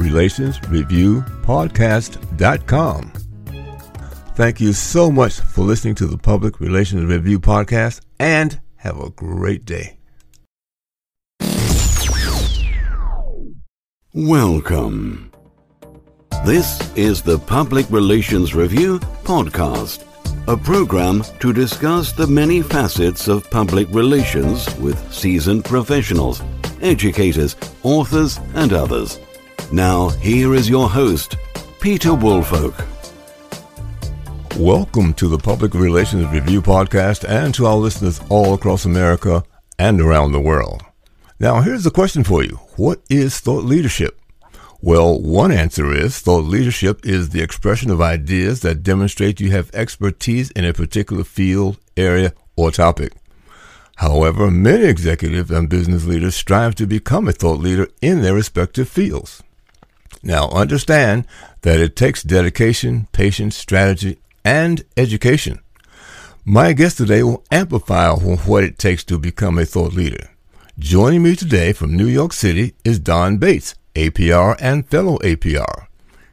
www.publicrelationsreviewpodcast.com. Thank you so much for listening to the Public Relations Review Podcast and have a great day. Welcome. This is the Public Relations Review Podcast, a program to discuss the many facets of public relations with seasoned professionals, educators, authors, and others. Now, here is your host, Peter Woolfolk. Welcome to the Public Relations Review Podcast and to our listeners all across America and around the world. Now, here's a question for you What is thought leadership? Well, one answer is thought leadership is the expression of ideas that demonstrate you have expertise in a particular field, area, or topic. However, many executives and business leaders strive to become a thought leader in their respective fields. Now, understand that it takes dedication, patience, strategy, and education. My guest today will amplify what it takes to become a thought leader. Joining me today from New York City is Don Bates, APR and fellow APR.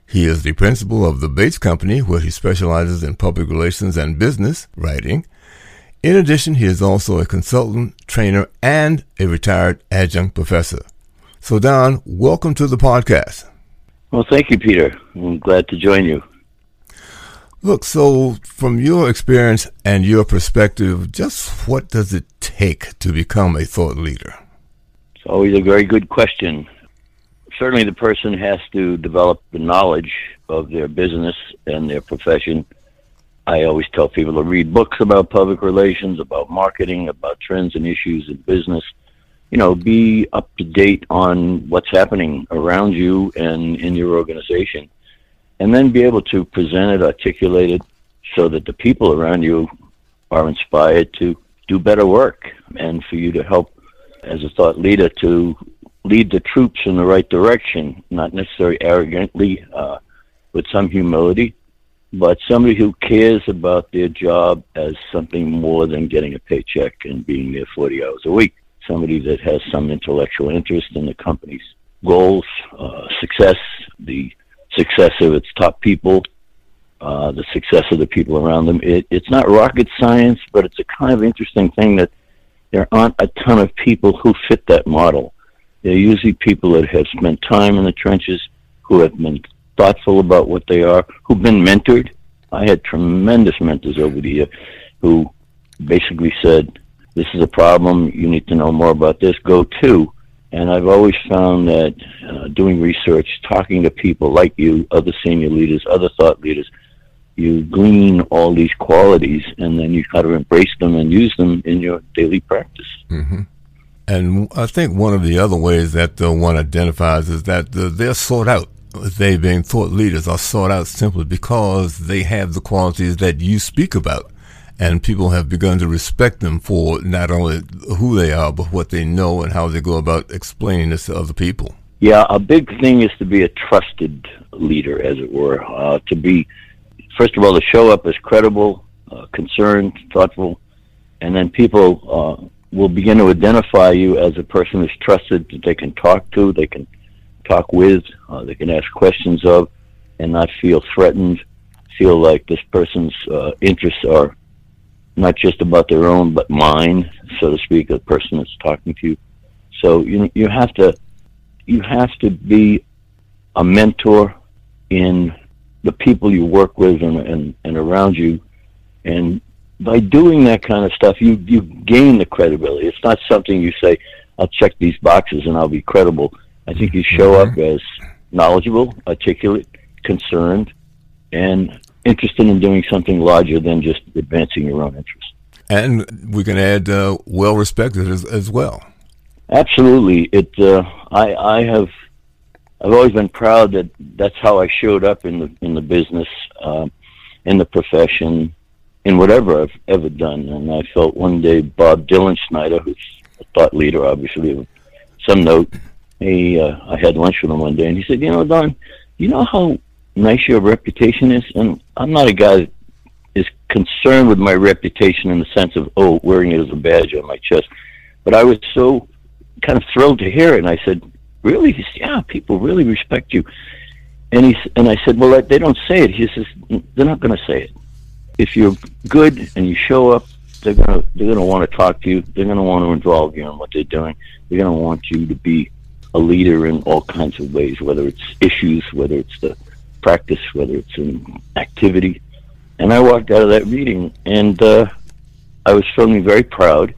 He is the principal of the Bates Company, where he specializes in public relations and business writing. In addition, he is also a consultant, trainer, and a retired adjunct professor. So, Don, welcome to the podcast. Well, thank you, Peter. I'm glad to join you. Look, so from your experience and your perspective, just what does it take to become a thought leader? It's always a very good question. Certainly, the person has to develop the knowledge of their business and their profession. I always tell people to read books about public relations, about marketing, about trends and issues in business. You know, be up to date on what's happening around you and in your organization and then be able to present it, articulate it, so that the people around you are inspired to do better work and for you to help as a thought leader to lead the troops in the right direction, not necessarily arrogantly, uh, with some humility, but somebody who cares about their job as something more than getting a paycheck and being there 40 hours a week. Somebody that has some intellectual interest in the company's goals, uh, success, the success of its top people, uh, the success of the people around them. It, it's not rocket science, but it's a kind of interesting thing that there aren't a ton of people who fit that model. They're usually people that have spent time in the trenches, who have been thoughtful about what they are, who've been mentored. I had tremendous mentors over the year who basically said, this is a problem, you need to know more about this, go to. And I've always found that uh, doing research, talking to people like you, other senior leaders, other thought leaders, you glean all these qualities and then you kind of embrace them and use them in your daily practice. Mm-hmm. And I think one of the other ways that uh, one identifies is that uh, they're sought out. They, being thought leaders, are sought out simply because they have the qualities that you speak about and people have begun to respect them for not only who they are, but what they know and how they go about explaining this to other people. Yeah, a big thing is to be a trusted leader, as it were. Uh, to be, first of all, to show up as credible, uh, concerned, thoughtful, and then people uh, will begin to identify you as a person who's trusted that they can talk to, they can talk with, uh, they can ask questions of, and not feel threatened, feel like this person's uh, interests are not just about their own, but mine, so to speak, the person that's talking to you. So you you have to you have to be a mentor in the people you work with and, and, and around you. And by doing that kind of stuff, you, you gain the credibility. It's not something you say, I'll check these boxes and I'll be credible. I think you show mm-hmm. up as knowledgeable, articulate, concerned, and interested in doing something larger than just advancing your own interests. And we can add uh, well respected as, as well. Absolutely. It. Uh, I. I have. I've always been proud that that's how I showed up in the in the business, uh, in the profession, in whatever I've ever done. And I felt one day Bob Dylan Schneider, who's a thought leader, obviously of some note, he. Uh, I had lunch with him one day, and he said, "You know, Don, you know how nice your reputation is, and I'm not a guy that is concerned with my reputation in the sense of oh, wearing it as a badge on my chest." But I was so kind of thrilled to hear it. And I said, "Really?" He said, "Yeah, people really respect you." And he and I said, "Well, they don't say it." He says, "They're not going to say it. If you're good and you show up, they're gonna they're gonna want to talk to you. They're gonna want to involve you in what they're doing. They're gonna want you to be a leader in all kinds of ways, whether it's issues, whether it's the practice, whether it's an activity." And I walked out of that meeting, and uh, I was feeling very proud.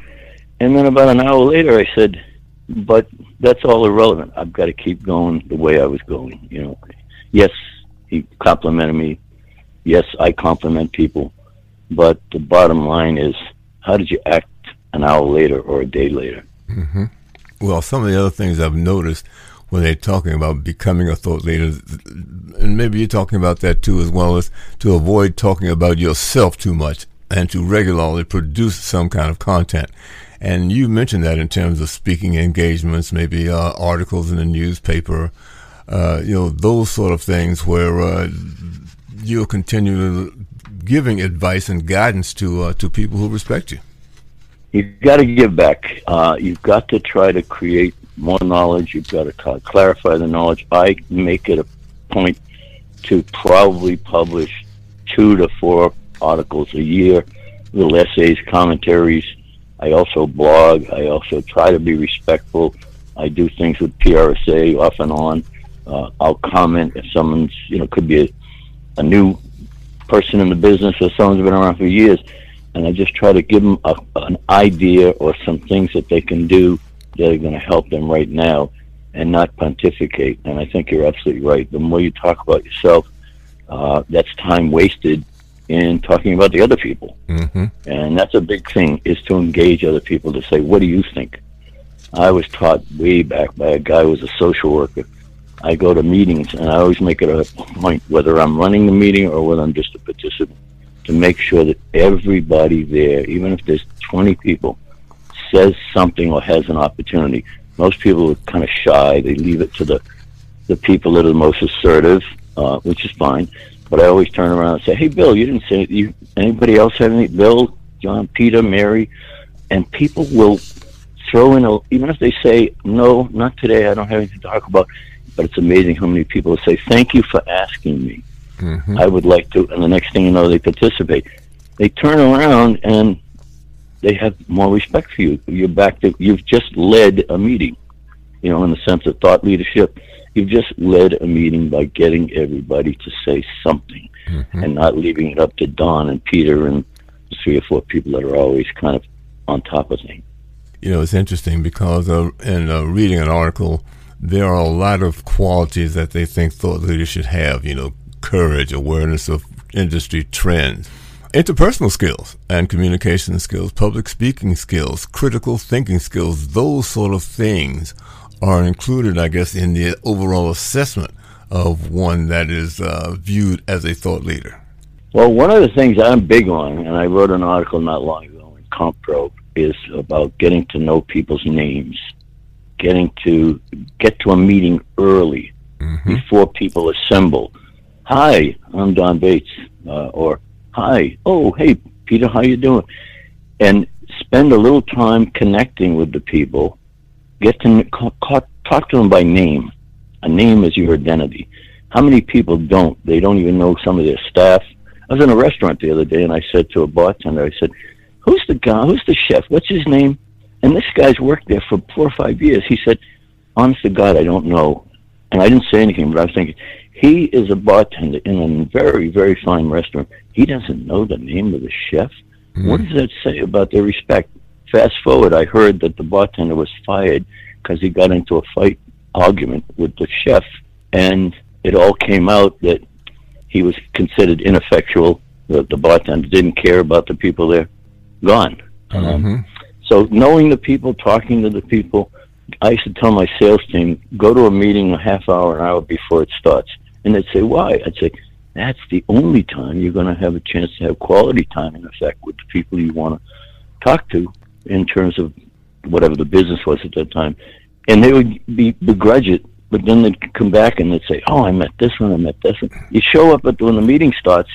And then about an hour later, I said, but that's all irrelevant. I've got to keep going the way I was going. You know, yes, he complimented me. Yes, I compliment people. But the bottom line is, how did you act an hour later or a day later? Mm-hmm. Well, some of the other things I've noticed when they're talking about becoming a thought leader, and maybe you're talking about that too, as well as to avoid talking about yourself too much and to regularly produce some kind of content. And you mentioned that in terms of speaking engagements, maybe uh, articles in the newspaper, uh, you know, those sort of things where uh, you'll continue giving advice and guidance to uh, to people who respect you. You've got to give back. Uh, you've got to try to create more knowledge. You've got to clarify the knowledge. I make it a point to probably publish two to four articles a year, little essays, commentaries, I also blog. I also try to be respectful. I do things with PRSA off and on. Uh, I'll comment if someone's, you know, could be a, a new person in the business or someone's been around for years. And I just try to give them a, an idea or some things that they can do that are going to help them right now and not pontificate. And I think you're absolutely right. The more you talk about yourself, uh, that's time wasted in talking about the other people. Mm-hmm. And that's a big thing is to engage other people to say, what do you think? I was taught way back by a guy who was a social worker. I go to meetings and I always make it a point, whether I'm running the meeting or whether I'm just a participant, to make sure that everybody there, even if there's 20 people, says something or has an opportunity. Most people are kind of shy. They leave it to the, the people that are the most assertive, uh, which is fine. But I always turn around and say, "Hey, Bill, you didn't say you. Anybody else have any? Bill, John, Peter, Mary, and people will throw in a even if they say no, not today. I don't have anything to talk about. But it's amazing how many people say, "Thank you for asking me. Mm-hmm. I would like to." And the next thing you know, they participate. They turn around and they have more respect for you. You're back to you've just led a meeting. You know, in the sense of thought leadership You've just led a meeting by getting everybody to say something mm-hmm. and not leaving it up to Don and Peter and three or four people that are always kind of on top of things. You know, it's interesting because uh, in uh, reading an article, there are a lot of qualities that they think thought leaders should have. You know, courage, awareness of industry trends, interpersonal skills and communication skills, public speaking skills, critical thinking skills, those sort of things are included, I guess, in the overall assessment of one that is uh, viewed as a thought leader? Well, one of the things I'm big on, and I wrote an article not long ago in CommPRO, is about getting to know people's names, getting to get to a meeting early mm-hmm. before people assemble. Hi, I'm Don Bates, uh, or Hi, oh hey Peter, how you doing? And spend a little time connecting with the people Get to talk to them by name. A name is your identity. How many people don't? They don't even know some of their staff. I was in a restaurant the other day and I said to a bartender, I said, Who's the guy? Who's the chef? What's his name? And this guy's worked there for four or five years. He said, Honest to God, I don't know. And I didn't say anything, but I was thinking, He is a bartender in a very, very fine restaurant. He doesn't know the name of the chef. Mm-hmm. What does that say about their respect? Fast forward, I heard that the bartender was fired because he got into a fight argument with the chef, and it all came out that he was considered ineffectual. The, the bartender didn't care about the people there. Gone. Um, mm-hmm. Um, so knowing the people, talking to the people, I used to tell my sales team, go to a meeting a half hour, an hour before it starts. And they'd say, why? I'd say, that's the only time you're going to have a chance to have quality time, in effect, with the people you want to talk to in terms of whatever the business was at that time. And they would be begrudge it, but then they'd come back and they'd say, oh, I met this one, I met this one. You show up at when the meeting starts,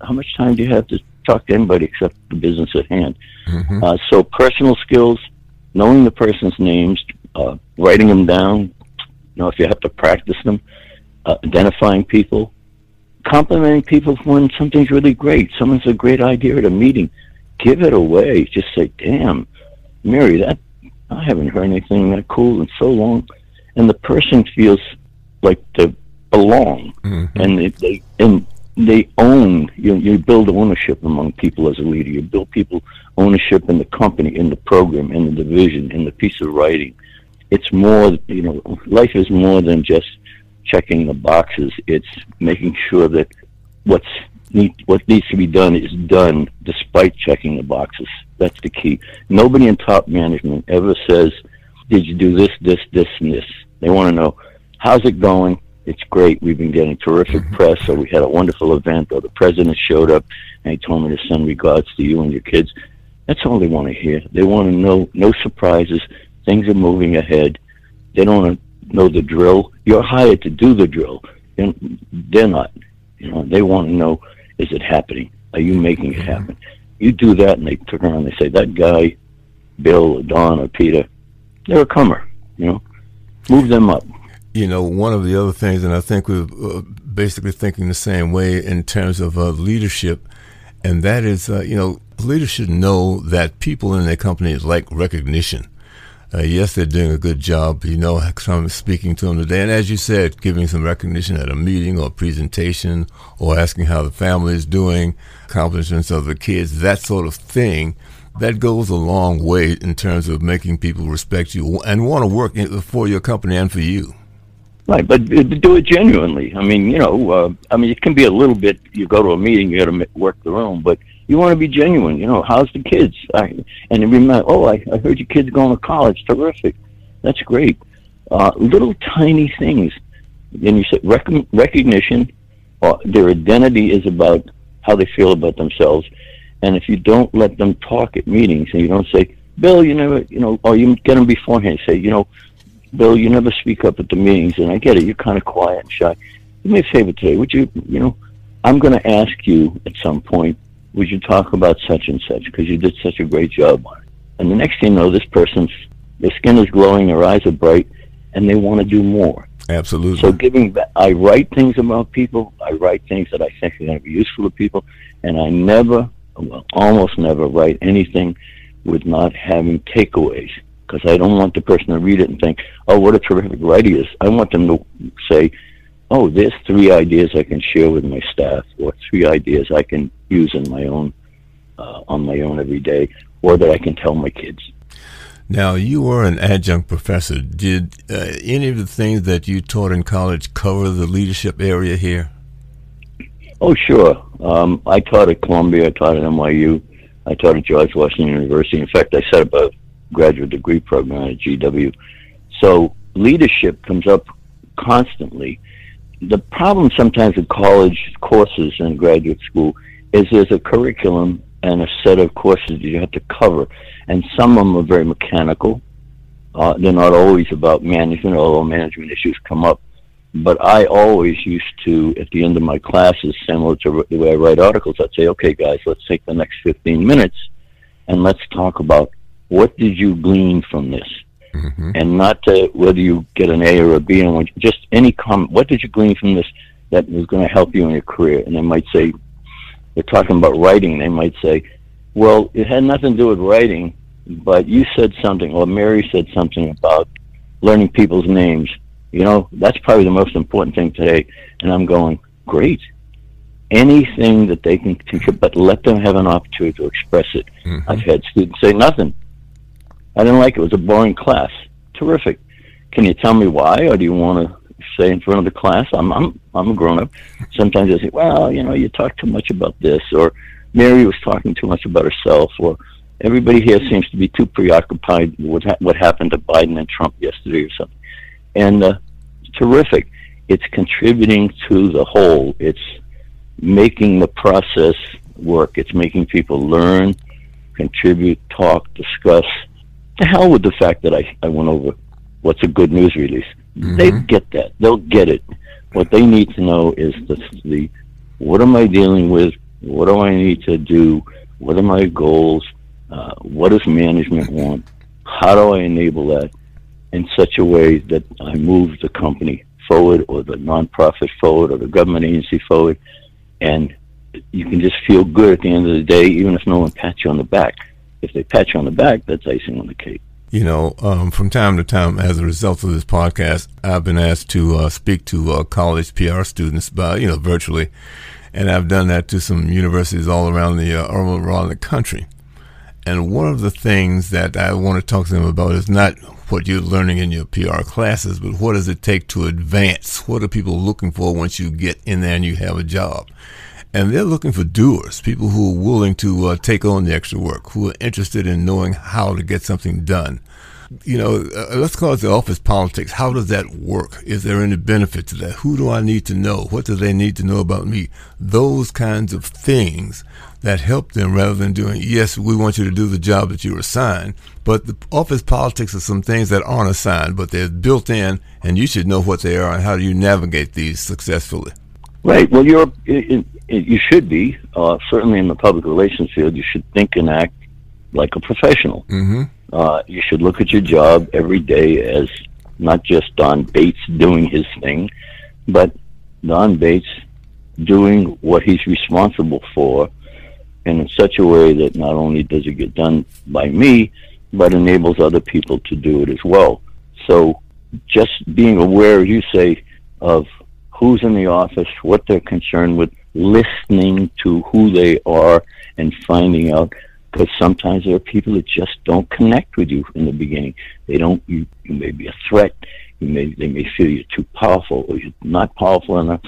how much time do you have to talk to anybody except the business at hand? Mm-hmm. Uh, so personal skills, knowing the person's names, uh, writing them down, you know, if you have to practice them, uh, identifying people, complimenting people when something's really great. Someone's a great idea at a meeting. Give it away. Just say, damn, Mary, that I haven't heard anything that cool in so long. And the person feels like they belong. Mm-hmm. And they, they and they own you you build ownership among people as a leader. You build people ownership in the company, in the program, in the division, in the piece of writing. It's more you know, life is more than just checking the boxes. It's making sure that what's need, what needs to be done is done despite checking the boxes. That's the key. Nobody in top management ever says, "Did you do this, this, this, and this?" They want to know, "How's it going?" It's great. We've been getting terrific mm-hmm. press. So we had a wonderful event. Or the president showed up and he told me to send regards to you and your kids. That's all they want to hear. They want to know no surprises. Things are moving ahead. They don't want to know the drill. You're hired to do the drill, and they're not. You know, they want to know: is it happening? Are you making it happen? You do that, and they turn around and they say, "That guy, Bill or Don or Peter, they're a comer." You know, move them up. You know, one of the other things, and I think we're uh, basically thinking the same way in terms of uh, leadership, and that is, uh, you know, leaders should know that people in their company like recognition. Uh, yes, they're doing a good job. You know, I'm speaking to them today, and as you said, giving some recognition at a meeting or presentation, or asking how the family is doing, accomplishments of the kids, that sort of thing. That goes a long way in terms of making people respect you and want to work for your company and for you. Right, but do it genuinely. I mean, you know, uh, I mean, it can be a little bit. You go to a meeting, you got to work the room, but you want to be genuine. You know, how's the kids? I, and remember, oh, I, I heard your kids going to college. Terrific. That's great. Uh, little tiny things. Then you say rec- recognition. Uh, their identity is about how they feel about themselves. And if you don't let them talk at meetings and you don't say, Bill, you never, you know, or you get them beforehand, say, you know, Bill, you never speak up at the meetings, and I get it. You're kind of quiet and shy. Do me a favor today. Would you, you know, I'm going to ask you at some point would you talk about such and such because you did such a great job on it. And the next thing you know, this person's their skin is glowing, their eyes are bright, and they want to do more. Absolutely. So giving back, I write things about people. I write things that I think are going to be useful to people, and I never, well, almost never write anything with not having takeaways because I don't want the person to read it and think, "Oh, what a terrific writer is." I want them to say, "Oh, there's three ideas I can share with my staff, or three ideas I can use in my own uh, on my own every day, or that I can tell my kids. Now, you were an adjunct professor. Did uh, any of the things that you taught in college cover the leadership area here? Oh, sure. Um, I taught at Columbia. I taught at NYU. I taught at George Washington University. In fact, I set up a graduate degree program at GW. So leadership comes up constantly. The problem sometimes with college courses and graduate school is there's a curriculum and a set of courses that you have to cover, and some of them are very mechanical. Uh, they're not always about management, although management issues come up. But I always used to, at the end of my classes, similar to the way I write articles, I'd say, okay, guys, let's take the next 15 minutes and let's talk about what did you glean from this? Mm-hmm. And not to, whether you get an A or a B, and just any comment. What did you glean from this that was going to help you in your career? And they might say, they're talking about writing, they might say, well, it had nothing to do with writing, but you said something, or Mary said something about learning people's names. You know, that's probably the most important thing today. And I'm going, great. Anything that they can contribute, but let them have an opportunity to express it. Mm-hmm. I've had students say nothing. I didn't like it. It was a boring class. Terrific. Can you tell me why, or do you want to say in front of the class? I'm I'm I'm a grown up. Sometimes I say, well, you know, you talk too much about this, or Mary was talking too much about herself, or everybody here seems to be too preoccupied with ha- what happened to Biden and Trump yesterday or something. And uh, terrific. It's contributing to the whole. It's making the process work. It's making people learn, contribute, talk, discuss. To hell with the fact that I, I went over what's a good news release. Mm-hmm. They get that. They'll get it. What they need to know is the, the what am I dealing with? What do I need to do? What are my goals? Uh, what does management want? How do I enable that in such a way that I move the company forward or the nonprofit forward or the government agency forward? And you can just feel good at the end of the day, even if no one pats you on the back. If they pat you on the back, that's icing on the cake. You know, um, from time to time, as a result of this podcast, I've been asked to uh, speak to uh, college PR students, by, you know, virtually, and I've done that to some universities all around the uh, around the country. And one of the things that I want to talk to them about is not what you're learning in your PR classes, but what does it take to advance? What are people looking for once you get in there and you have a job? And they're looking for doers, people who are willing to uh, take on the extra work, who are interested in knowing how to get something done. You know, uh, let's call it the office politics. How does that work? Is there any benefit to that? Who do I need to know? What do they need to know about me? Those kinds of things that help them rather than doing, yes, we want you to do the job that you're assigned. But the office politics are some things that aren't assigned, but they're built in, and you should know what they are and how do you navigate these successfully. Right. Well, you're it, you should be uh, certainly in the public relations field. You should think and act like a professional. Mm-hmm. Uh, you should look at your job every day as not just Don Bates doing his thing, but Don Bates doing what he's responsible for, and in such a way that not only does it get done by me, but enables other people to do it as well. So, just being aware, you say, of who's in the office, what they're concerned with, listening to who they are, and finding out. Because sometimes there are people that just don't connect with you in the beginning. They don't. You, you may be a threat. You may they may feel you're too powerful or you're not powerful enough.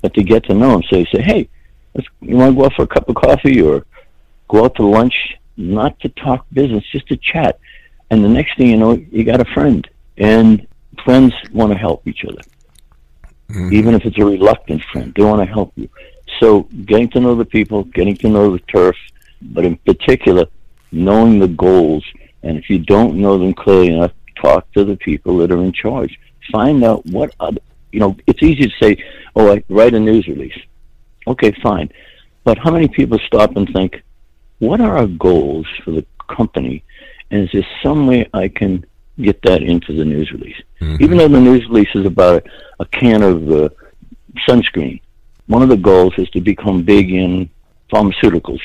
But to get to know them, so you say, "Hey, let's, you want to go out for a cup of coffee or go out to lunch?" Not to talk business, just to chat. And the next thing you know, you got a friend, and friends want to help each other mm-hmm. even if it's a reluctant friend. They want to help you. So getting to know the people, getting to know the turf, but in particular, knowing the goals. And if you don't know them clearly enough, talk to the people that are in charge. Find out what other, you know, it's easy to say, oh, I write a news release. Okay, fine. But how many people stop and think, what are our goals for the company? And is there some way I can get that into the news release. Mm-hmm. Even though the news release is about a, a can of uh, sunscreen, one of the goals is to become big in pharmaceuticals.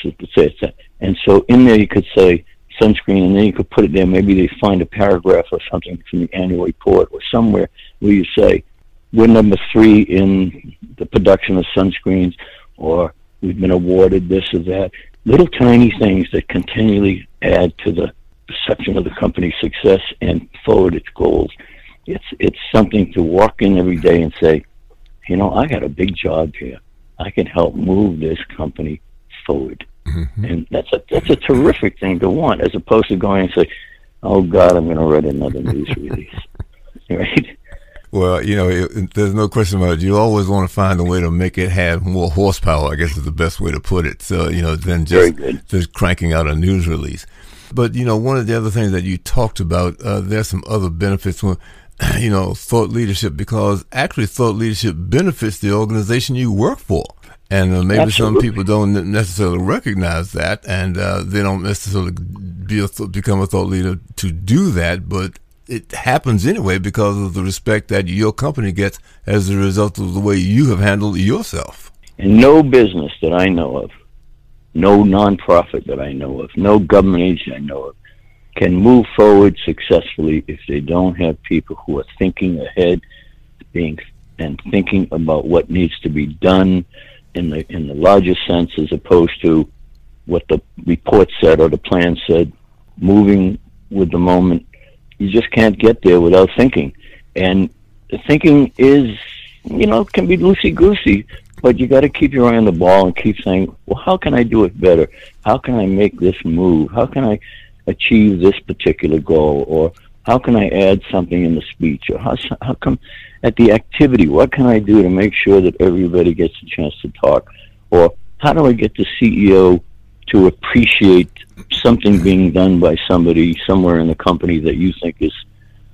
And so in there you could say sunscreen, and then you could put it there. Maybe they find a paragraph or something from the annual report or somewhere where you say we're number three in the production of sunscreens, or we've been awarded this or that. Little tiny things that continually add to the perception of the company's success and forward its goals. It's it's something to walk in every day and say, you know, I got a big job here. I can help move this company forward, mm-hmm. and that's a that's a terrific thing to want, as opposed to going and say, oh God, I'm going to write another news release, right? Well, you know, it, there's no question about it. You always want to find a way to make it have more horsepower. I guess is the best way to put it. So, you know, than just just cranking out a news release. But you know, one of the other things that you talked about, uh, there's some other benefits when, you know, thought leadership because actually thought leadership benefits the organization you work for. And uh, maybe Absolutely. some people don't necessarily recognize that, and uh, they don't necessarily be a th- become a thought leader to do that. But it happens anyway because of the respect that your company gets as a result of the way you have handled yourself. In no business that I know of no nonprofit that I know of, no government agency I know of, can move forward successfully if they don't have people who are thinking ahead being and thinking about what needs to be done in the in the larger sense as opposed to what the report said or the plan said, moving with the moment. You just can't get there without thinking. And thinking is, you know, can be loosey goosey, but you got to keep your eye on the ball and keep saying, well, how can I do it better? How can I make this move? How can I achieve this particular goal? Or how can I add something in the speech? Or how, how come at the activity, what can I do to make sure that everybody gets a chance to talk? Or how do I get the CEO to appreciate something being done by somebody somewhere in the company that you think is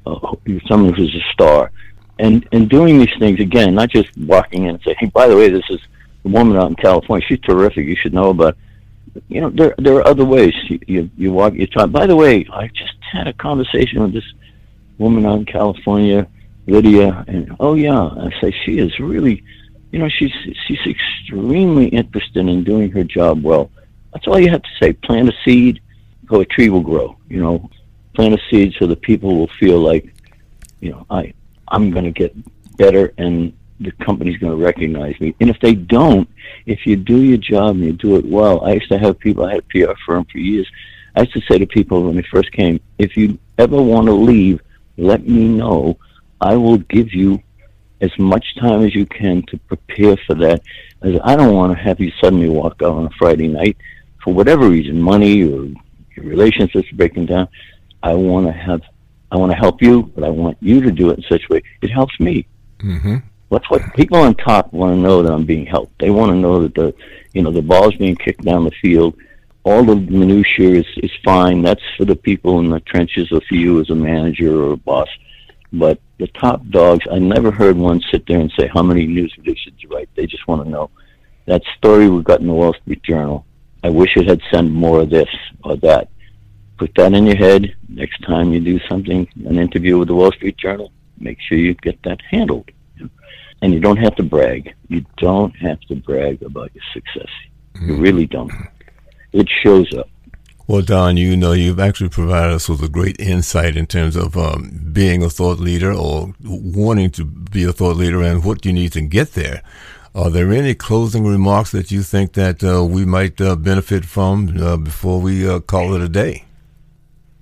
uh, someone who's a star? And, and doing these things, again, not just walking in and saying, hey, by the way, this is the woman out in California. She's terrific. You should know about you know, there there are other ways. You you, you walk, you talk. By the way, I just had a conversation with this woman out in California, Lydia, and oh yeah, I say she is really, you know, she's she's extremely interested in doing her job well. That's all you have to say. Plant a seed, so a tree will grow. You know, plant a seed so the people will feel like, you know, I I'm going to get better and the company's going to recognize me. And if they don't, if you do your job and you do it well, I used to have people, I had a PR firm for years. I used to say to people when they first came, if you ever want to leave, let me know. I will give you as much time as you can to prepare for that. As I don't want to have you suddenly walk out on a Friday night for whatever reason, money or your relationships breaking down. I want to have, I want to help you, but I want you to do it in such a way it helps me. Mm-hmm. That's what people on top want to know that I'm being helped. They want to know that the, you know, the ball's being kicked down the field. All the minutiae is, is fine. That's for the people in the trenches or for you as a manager or a boss. But the top dogs, I never heard one sit there and say, how many news did you write? They just want to know. That story we got in the Wall Street Journal, I wish it had said more of this or that. Put that in your head. Next time you do something, an interview with the Wall Street Journal, make sure you get that handled. And you don't have to brag. You don't have to brag about your success. You mm-hmm. really don't. It shows up. Well, Don, you know, you've actually provided us with a great insight in terms of um, being a thought leader or wanting to be a thought leader and what you need to get there. Are there any closing remarks that you think that uh, we might uh, benefit from uh, before we uh, call it a day?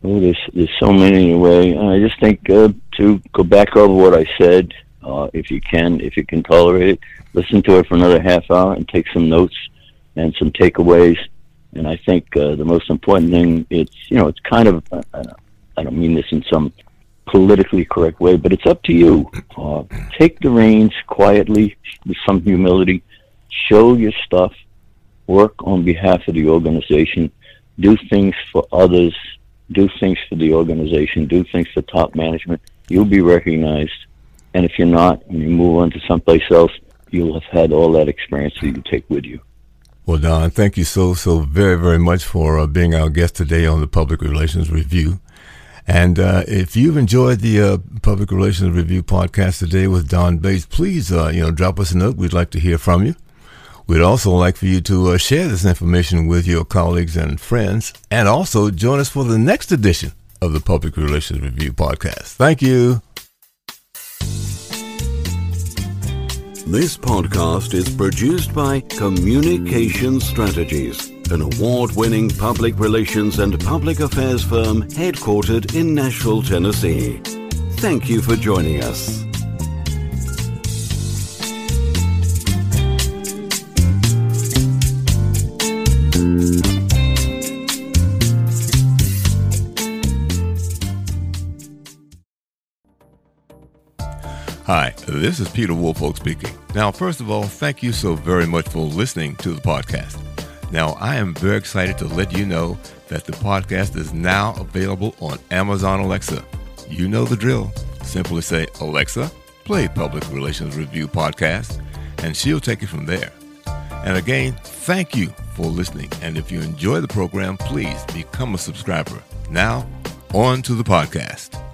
Oh, there's there's so many anyway. I just think uh, to go back over what I said uh, if you can, if you can tolerate it, listen to it for another half hour and take some notes and some takeaways. And I think uh, the most important thing, it's you know, it's kind of uh, I don't mean this in some politically correct way, but it's up to you. Uh, take the reins quietly with some humility. Show your stuff. Work on behalf of the organization. Do things for others. Do things for the organization. Do things for top management. You'll be recognized and if you're not, and you move on to someplace else, you'll have had all that experience that you can take with you. Well, Don, thank you so, so very, very much for uh, being our guest today on the Public Relations Review. And uh, if you've enjoyed the uh, Public Relations Review podcast today with Don Bates, please, uh, you know, drop us a note. We'd like to hear from you. We'd also like for you to uh, share this information with your colleagues and friends, and also join us for the next edition of the Public Relations Review podcast. Thank you. This podcast is produced by Communication Strategies, an award winning public relations and public affairs firm headquartered in Nashville, Tennessee. Thank you for joining us. Hi, this is Peter Woolfolk speaking. Now, first of all, thank you so very much for listening to the podcast. Now, I am very excited to let you know that the podcast is now available on Amazon Alexa. You know the drill. Simply say, Alexa, play Public Relations Review Podcast, and she'll take it from there. And again, thank you for listening. And if you enjoy the program, please become a subscriber. Now, on to the podcast.